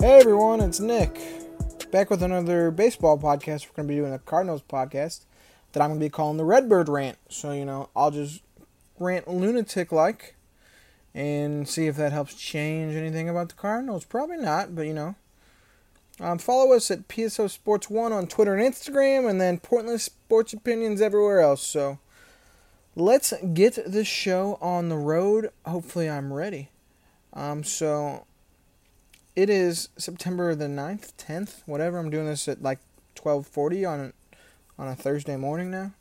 Hey everyone, it's Nick. Back with another baseball podcast. We're going to be doing a Cardinals podcast that I'm going to be calling the Redbird Rant. So, you know, I'll just rant lunatic like and see if that helps change anything about the Cardinals. Probably not, but you know. Um, follow us at PSO Sports One on Twitter and Instagram, and then Pointless Sports Opinions everywhere else. So let's get this show on the road. Hopefully, I'm ready. Um, so it is September the 9th, 10th, whatever. I'm doing this at like 12:40 on on a Thursday morning now.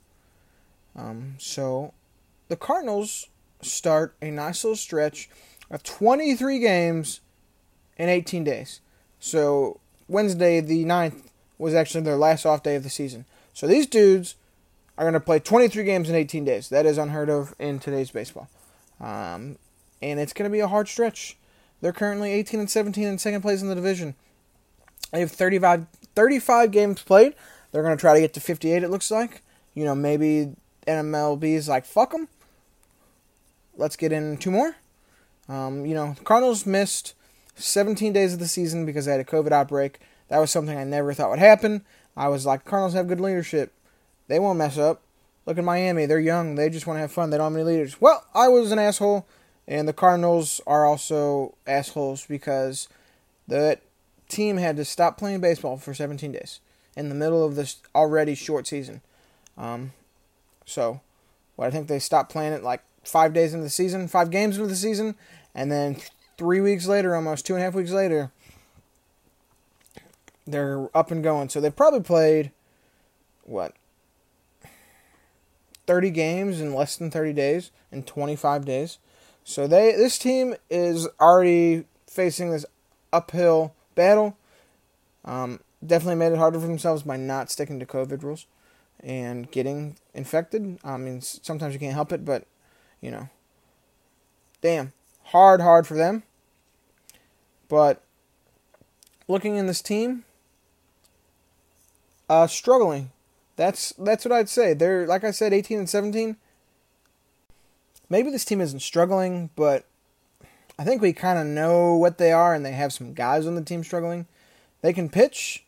Um, so the Cardinals start a nice little stretch of 23 games in 18 days. So Wednesday the 9th was actually their last off day of the season. So these dudes are going to play 23 games in 18 days. That is unheard of in today's baseball. Um, and it's going to be a hard stretch. They're currently 18 and 17 in second place in the division. They have 35, 35 games played. They're going to try to get to 58, it looks like. You know, maybe NMLB is like, fuck them. Let's get in two more. Um, you know, Cardinals missed 17 days of the season because they had a COVID outbreak. That was something I never thought would happen. I was like, Cardinals have good leadership. They won't mess up. Look at Miami. They're young. They just want to have fun. They don't have any leaders. Well, I was an asshole, and the Cardinals are also assholes because the team had to stop playing baseball for 17 days in the middle of this already short season. Um, so, well, I think they stopped playing it like five days into the season, five games into the season, and then three weeks later, almost two and a half weeks later, they're up and going. So they've probably played what 30 games in less than 30 days in 25 days. So they this team is already facing this uphill battle. Um, definitely made it harder for themselves by not sticking to COVID rules and getting infected. I mean, sometimes you can't help it, but you know, damn, hard, hard for them. But looking in this team, uh, struggling. That's that's what I'd say. They're like I said, 18 and 17. Maybe this team isn't struggling, but I think we kind of know what they are, and they have some guys on the team struggling. They can pitch,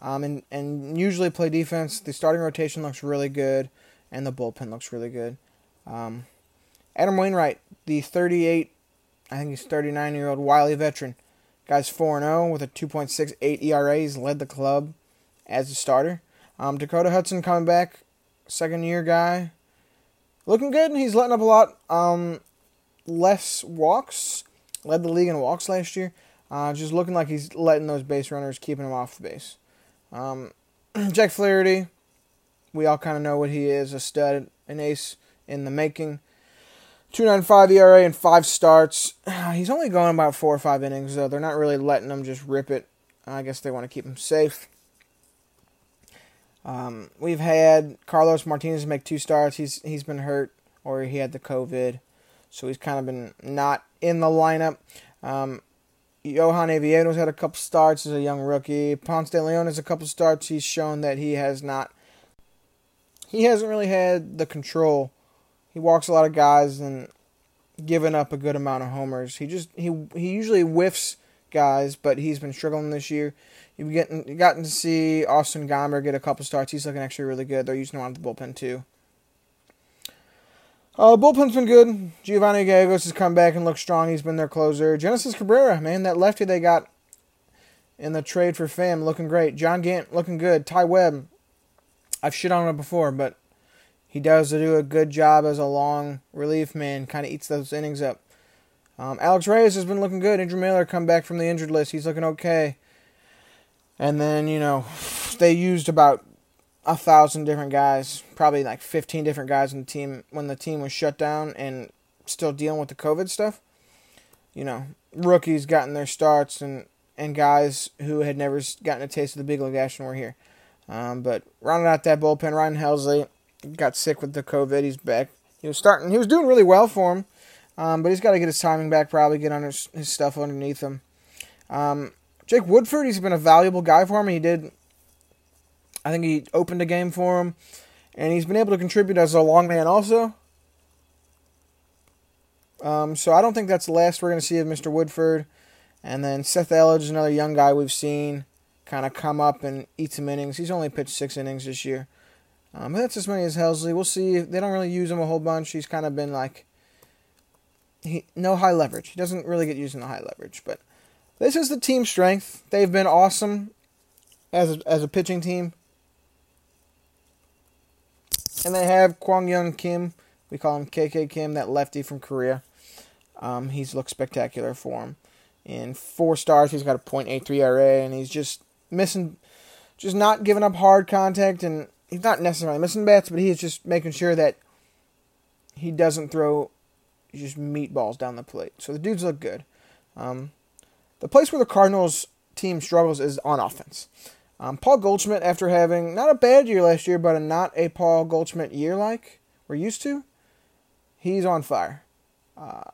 um, and and usually play defense. The starting rotation looks really good, and the bullpen looks really good. Um, Adam Wainwright, the 38, I think he's 39 year old wily veteran, guy's 4 0 with a 2.68 ERA. He's led the club as a starter. Um, Dakota Hudson coming back, second year guy, looking good. And he's letting up a lot. Um, less walks, led the league in walks last year. Uh, just looking like he's letting those base runners, keeping him off the base. Um, Jack Flaherty, we all kind of know what he is a stud, an ace in the making. 295 ERA and five starts. He's only going about four or five innings, though. They're not really letting him just rip it. I guess they want to keep him safe. Um, we've had Carlos Martinez make two starts. He's he's been hurt or he had the COVID, so he's kind of been not in the lineup. Um, Johan Oviedo's had a couple starts as a young rookie. Ponce de Leon has a couple starts. He's shown that he has not. He hasn't really had the control. He walks a lot of guys and given up a good amount of homers. He just he he usually whiffs guys, but he's been struggling this year. You've getting you gotten to see Austin Gomber get a couple starts. He's looking actually really good. They're using him of the bullpen too. Uh, bullpen's been good. Giovanni Gallegos has come back and looked strong. He's been their closer. Genesis Cabrera, man, that lefty they got in the trade for Pham, looking great. John Gant looking good. Ty Webb, I've shit on him before, but he does do a good job as a long relief man. Kind of eats those innings up. Um, Alex Reyes has been looking good. Andrew Miller come back from the injured list. He's looking okay. And then you know they used about a thousand different guys, probably like 15 different guys in the team when the team was shut down and still dealing with the COVID stuff. You know, rookies gotten their starts and, and guys who had never gotten a taste of the big league action were here. Um, but rounding out that bullpen, Ryan Helsley got sick with the COVID. He's back. He was starting. He was doing really well for him, um, but he's got to get his timing back. Probably get his, his stuff underneath him. Um, Jake Woodford, he's been a valuable guy for him. He did I think he opened a game for him, and he's been able to contribute as a long man also. Um, so I don't think that's the last we're going to see of Mr. Woodford. And then Seth Elledge is another young guy we've seen kind of come up and eat some innings. He's only pitched six innings this year. Um, but that's as many as Helsley. We'll see. They don't really use him a whole bunch. He's kind of been like he no high leverage. He doesn't really get used in the high leverage. But this is the team strength. They've been awesome as a, as a pitching team. And they have Kwang Hyun Kim. We call him KK Kim, that lefty from Korea. Um, he's looked spectacular for him. In four stars, he's got a .83 ERA, and he's just missing, just not giving up hard contact, and he's not necessarily missing bats, but he's just making sure that he doesn't throw just meatballs down the plate. So the dudes look good. Um, the place where the Cardinals team struggles is on offense. Um, Paul Goldschmidt, after having not a bad year last year, but a not a Paul Goldschmidt year like we're used to, he's on fire. Uh,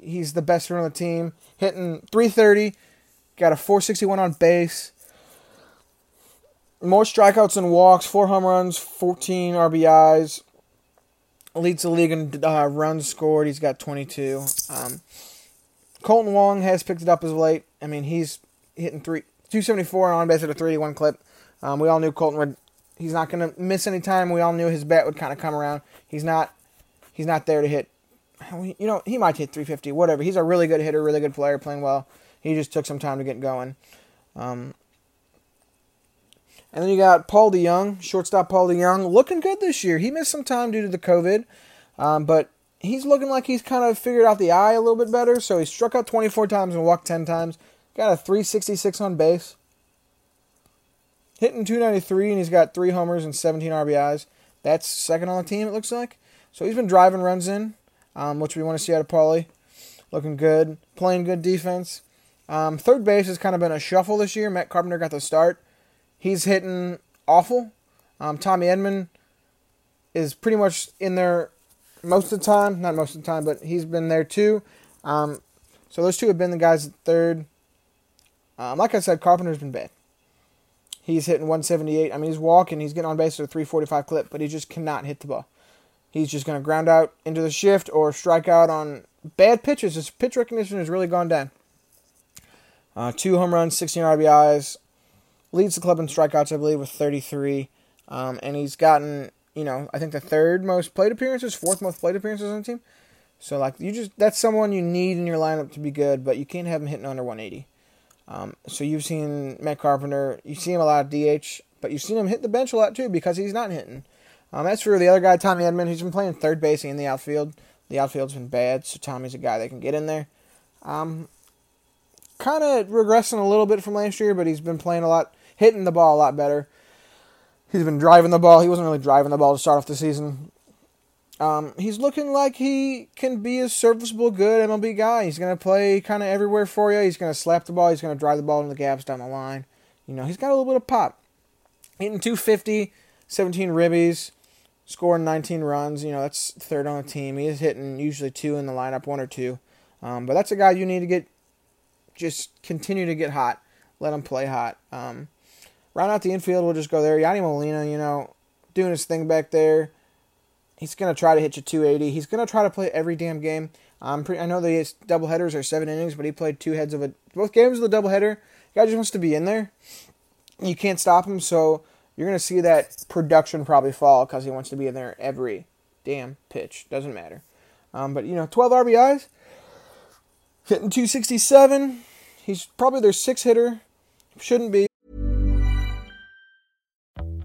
he's the best hitter on the team, hitting 330, got a 461 on base, more strikeouts and walks, four home runs, 14 RBIs, leads the league in uh, runs scored. He's got 22. Um, Kolten Wong has picked it up as late. I mean, he's hitting three 274 on base at a 381 clip. Um, we all knew Kolten would. He's not going to miss any time. We all knew his bat would kind of come around. He's not. He's not there to hit. You know, he might hit 350, whatever. He's a really good hitter, really good player, playing well. He just took some time to get going. Um, and then you got Paul DeJong, shortstop Paul DeJong, looking good this year. He missed some time due to the COVID, um, but he's looking like he's kind of figured out the eye a little bit better. So he struck out 24 times and walked 10 times. Got a 366 on base. Hitting 293, and he's got three homers and 17 RBIs. That's second on the team, it looks like. So he's been driving runs in, um, which we want to see out of Paulie. Looking good, playing good defense. Um, third base has kind of been a shuffle this year. Matt Carpenter got the start. He's hitting awful. Um, Tommy Edman is pretty much in there most of the time. Not most of the time, but he's been there too. Um, so those two have been the guys at third. Um, like I said, Carpenter's been bad. He's hitting 178. I mean, he's walking. He's getting on base at a 345 clip, but he just cannot hit the ball. He's just going to ground out into the shift or strike out on bad pitches. His pitch recognition has really gone down. Uh, two home runs, 16 RBIs. Leads the club in strikeouts, I believe, with 33. Um, and he's gotten, you know, I think the third most plate appearances, fourth most plate appearances on the team. So, like, you just, that's someone you need in your lineup to be good, but you can't have him hitting under 180. Um, so you've seen Matt Carpenter, you see him a lot of DH, but you've seen him hit the bench a lot too because he's not hitting. Um, as for the other guy, Tommy Edman, he's been playing third base in the outfield. The outfield's been bad, so Tommy's a guy that can get in there. Um, kind of regressing a little bit from last year, but he's been playing a lot, hitting the ball a lot better. He's been driving the ball. He wasn't really driving the ball to start off the season. Um, he's looking like he can be a serviceable, good MLB guy. He's going to play kind of everywhere for you. He's going to slap the ball. He's going to drive the ball into the gaps down the line. You know, he's got a little bit of pop. Hitting 250, 17 ribbies, scoring 19 runs. You know, that's third on the team. He is hitting usually two in the lineup, one or two. Um, but that's a guy you need to get, just continue to get hot. Let him play hot. Um, round out the infield, we'll just go there. Yadi Molina, you know, doing his thing back there. He's to try to hit you 280. He's to try to play every damn game. I'm pretty, I know the double headers are seven innings, but he played two heads of a both games of the double header. Guy just wants to be in there. You can't stop him, so you're to see that production probably fall because he wants to be in there every damn pitch. Doesn't matter. Um, but, you know, 12 RBIs, hitting 267. He's probably their six hitter. Shouldn't be.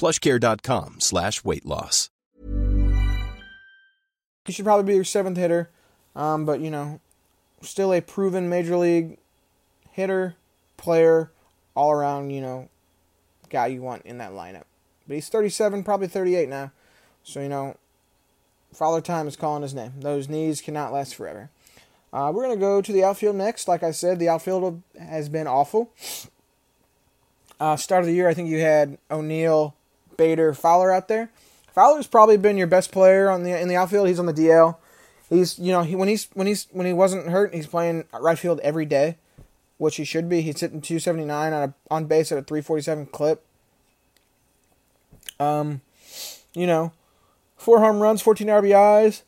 plushcare.com slash weight loss. He should probably be your seventh hitter, um, but, you know, still a proven major league hitter, player, all around, you know, guy you want in that lineup. But he's 37, probably 38 now. So, you know, Father Time is calling his name. Those knees cannot last forever. Uh, we're going to go to the outfield next. Like I said, the outfield has been awful. Uh, start of the year, I think you had O'Neill, Bader, Fowler out there. Fowler's probably been your best player on the in the outfield. He's on the DL. He's you know he when he's when he's when he wasn't hurt, he's playing right field every day, which he should be. He's hitting 279 on a, on base at a 347 clip. Um, you know, four home runs, 14 RBIs.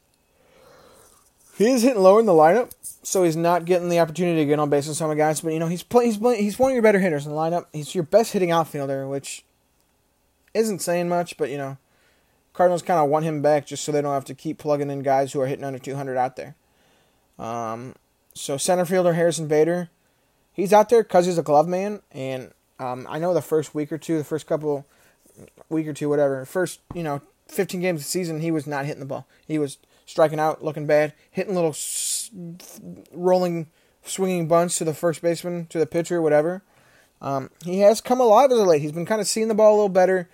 He is hitting lower in the lineup, so he's not getting the opportunity to get on base with some guys. But you know, he's play, he's play, he's one of your better hitters in the lineup. He's your best hitting outfielder, which isn't saying much, but you know, Cardinals kind of want him back just so they don't have to keep plugging in guys who are hitting under 200 out there. Um, so center fielder Harrison Bader, he's out there because he's a glove man, and um, I know the first week or two, the first couple week or two, whatever, first you know 15 games of the season, he was not hitting the ball. He was striking out, looking bad, hitting little s- rolling, swinging bunts to the first baseman, to the pitcher, whatever. Um, he has come alive as of late. He's been kind of seeing the ball a little better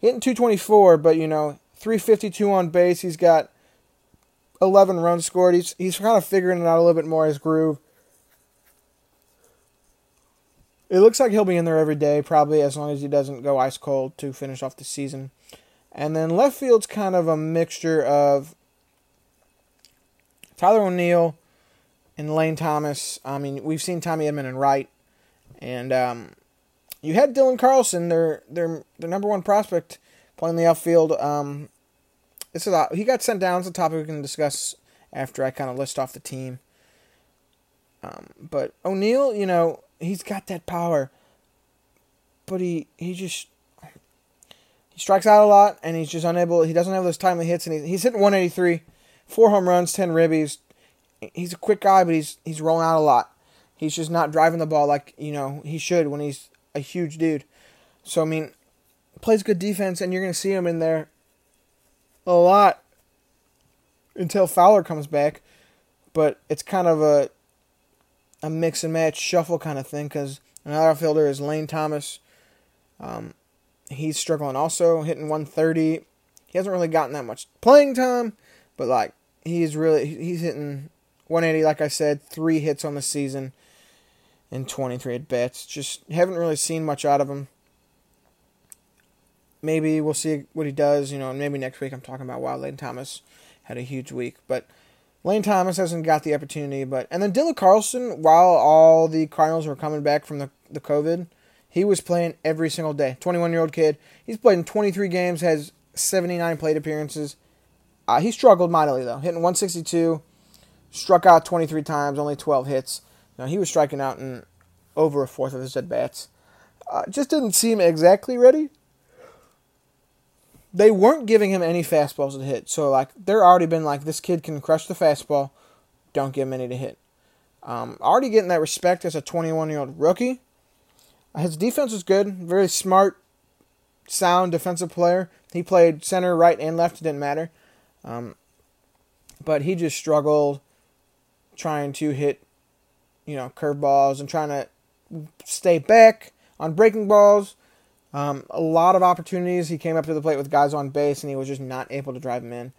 hitting 224, but you know, 352 on base. He's got 11 runs scored. He's he's kind of figuring it out a little bit more his groove. It looks like he'll be in there every day, probably as long as he doesn't go ice cold to finish off the season. And then left field's kind of a mixture of Tyler O'Neill and Lane Thomas. I mean, we've seen Tommy Edman and Wright, and um, you had Dylan Carlson, their their their number one prospect, playing the outfield. Um, this is a, he got sent down. It's a topic we can discuss after I kind of list off the team. Um, but O'Neill, you know, he's got that power, but he he just he strikes out a lot, and he's just unable. He doesn't have those timely hits, and he, he's hitting 183, four home runs, ten ribbies. He's a quick guy, but he's he's rolling out a lot. He's just not driving the ball like you know he should when he's a huge dude. So I mean, plays good defense, and you're gonna see him in there a lot until Fowler comes back. But it's kind of a a mix and match shuffle kind of thing because another outfielder is Lane Thomas. Um, he's struggling also, hitting 130. He hasn't really gotten that much playing time, but like he's really he's hitting 180. Like I said, three hits on the season in 23 at bats. Just haven't really seen much out of him. Maybe we'll see what he does, you know, and maybe next week I'm talking about wow, Lane Thomas had a huge week. But Lane Thomas hasn't got the opportunity, but and then Dylan Carlson, while all the Cardinals were coming back from the, the COVID, he was playing every single day. 21 year old kid. He's played in 23 games, has 79 plate appearances. Uh, he struggled mightily though, hitting 162, struck out 23 times, only 12 hits. Now he was striking out in over a fourth of his at bats. Uh, just didn't seem exactly ready. They weren't giving him any fastballs to hit, so like they're already been like this kid can crush the fastball, don't give him any to hit. Um, already getting that respect as a 21 year old rookie. His defense was good, very smart, sound defensive player. He played center, right, and left. It didn't matter. Um, but he just struggled trying to hit, you know, curveballs and trying to stay back on breaking balls. Um, a lot of opportunities. He came up to the plate with guys on base, and he was just not able to drive them in.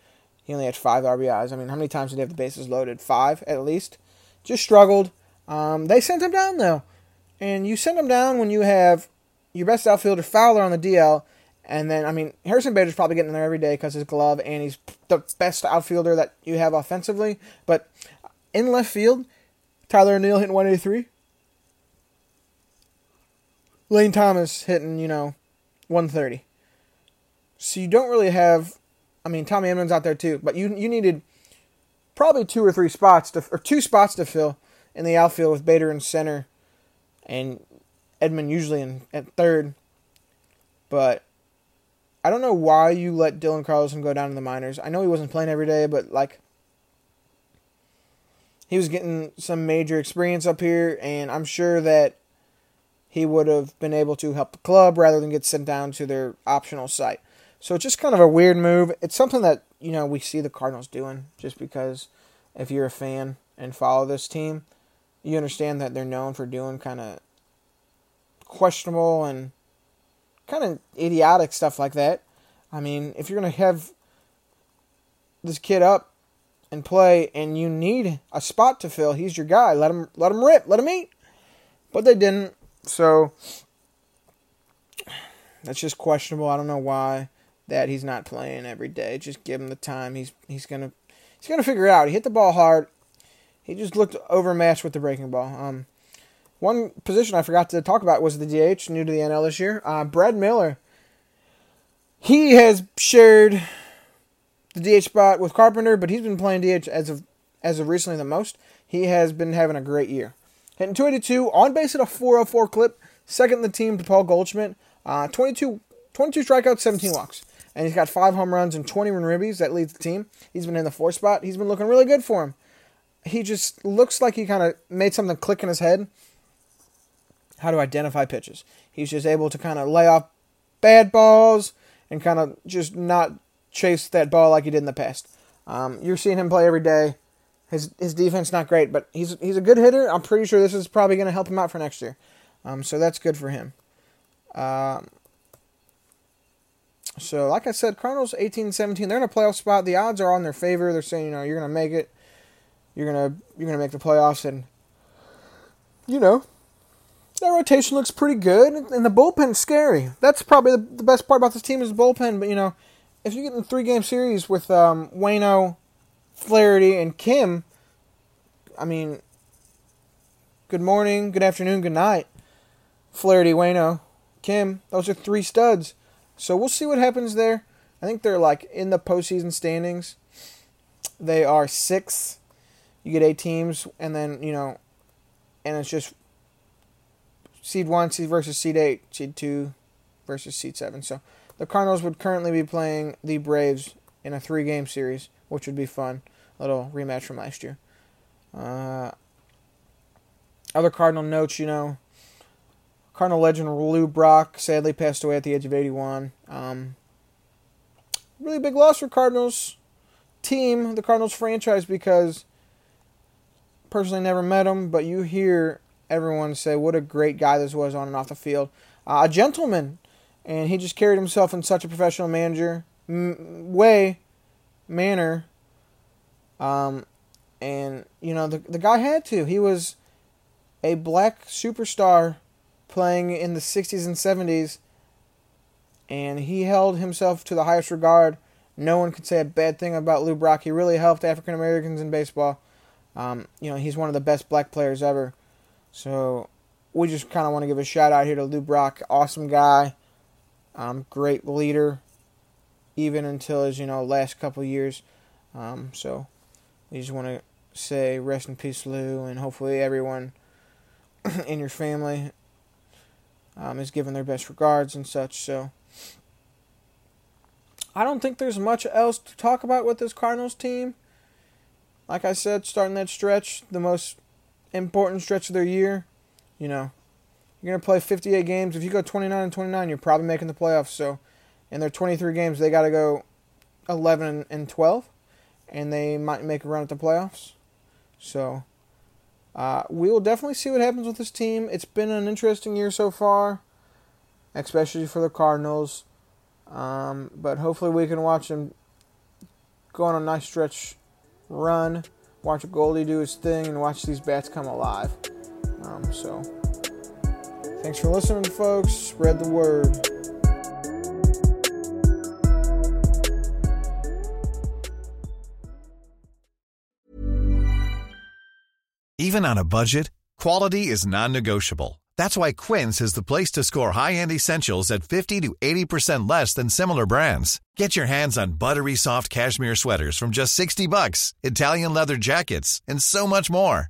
He only had five RBIs. I mean, how many times did he have the bases loaded? Five, at least. Just struggled. Um, they sent him down, though. And you send him down when you have your best outfielder, Fowler, on the DL. And then, I mean, Harrison Bader's probably getting there every day because his glove, and he's the best outfielder that you have offensively. But in left field, Tyler O'Neill hitting 183. Lane Thomas hitting, you know, 130. So you don't really have. I mean, Tommy Edman's out there too, but you you needed probably two or three spots to or two spots to fill in the outfield with Bader in center, and Edman usually in at third. But I don't know why you let Dylan Carlson go down to the minors. I know he wasn't playing every day, but like he was getting some major experience up here, and I'm sure that he would have been able to help the club rather than get sent down to their optional site. So it's just kind of a weird move. It's something that, you know, we see the Cardinals doing just because if you're a fan and follow this team, you understand that they're known for doing kind of questionable and kind of idiotic stuff like that. I mean, if you're going to have this kid up and play and you need a spot to fill, he's your guy. Let him let him rip, let him eat. But they didn't. So that's just questionable. I don't know why that he's not playing every day. Just give him the time. He's he's gonna he's gonna figure it out. He hit the ball hard. He just looked overmatched with the breaking ball. Um, one position I forgot to talk about was the DH, new to the NL this year. Uh, Brad Miller. He has shared the DH spot with Carpenter, but he's been playing DH as of as of recently the most. He has been having a great year. Hitting 282, on base at a 404 clip, second in the team to Paul Goldschmidt. Uh, 22, 22 strikeouts, 17 walks. And he's got five home runs and 20 run ribbies. That leads the team. He's been in the four spot. He's been looking really good for him. He just looks like he kind of made something click in his head. How to identify pitches. He's just able to kind of lay off bad balls and kind of just not chase that ball like he did in the past. Um, you're seeing him play every day. His his defense not great, but he's he's a good hitter. I'm pretty sure this is probably going to help him out for next year. Um, so that's good for him. Um, so like I said, Cardinals 18 17, they're in a playoff spot. The odds are on their favor. They're saying, you know, you're going to make it. You're to you're to make the playoffs and you know, that rotation looks pretty good and the bullpen's scary. That's probably the, the best part about this team is the bullpen, but you know, if you get in a three game series with um, Wayno, Flaherty, and Kim, I mean, good morning, good afternoon, good night. Flaherty, Wayno, Kim, those are three studs. So we'll see what happens there. I think they're like in the postseason standings. They are six. You get eight teams, and then you know, and it's just seed one, seed versus seed eight, seed two versus seed seven. So the Cardinals would currently be playing the Braves in a three-game series, which would be fun. A little rematch from last year. Uh, other Cardinal notes, you know, Cardinal legend Lou Brock sadly passed away at the age of 81. Um, really big loss for Cardinals team, the Cardinals franchise, because personally never met him, but you hear everyone say what a great guy this was on and off the field. Uh, a gentleman, and he just carried himself in such a professional manager m- way, manner. Um, and you know the the guy had to. He was a black superstar playing in the 60s and 70s, and he held himself to the highest regard. No one could say a bad thing about Lou Brock. He really helped African Americans in baseball. Um, you know, he's one of the best black players ever. So we just kind of want to give a shout out here to Lou Brock. Awesome guy, um, great leader, even until his you know last couple years. Um, so we just want to say rest in peace, Lou, and hopefully everyone in your family um, is giving their best regards and such. So I don't think there's much else to talk about with this Cardinals team. Like I said, starting that stretch, the most important stretch of their year, you know, you're going to play 58 games. If you go 29 and 29, you're probably making the playoffs. So in their 23 games, they got to go 11 and 12, and they might make a run at the playoffs. So uh, we will definitely see what happens with this team. It's been an interesting year so far, especially for the Cardinals. Um, but hopefully we can watch them go on a nice stretch run, watch Goldie do his thing, and watch these bats come alive. Um, so, thanks for listening, folks. Spread the word. Even on a budget, quality is non-negotiable. That's why Quince is the place to score high-end essentials at 50 to 80% less than similar brands. Get your hands on buttery soft cashmere sweaters from just 60 bucks, Italian leather jackets, and so much more.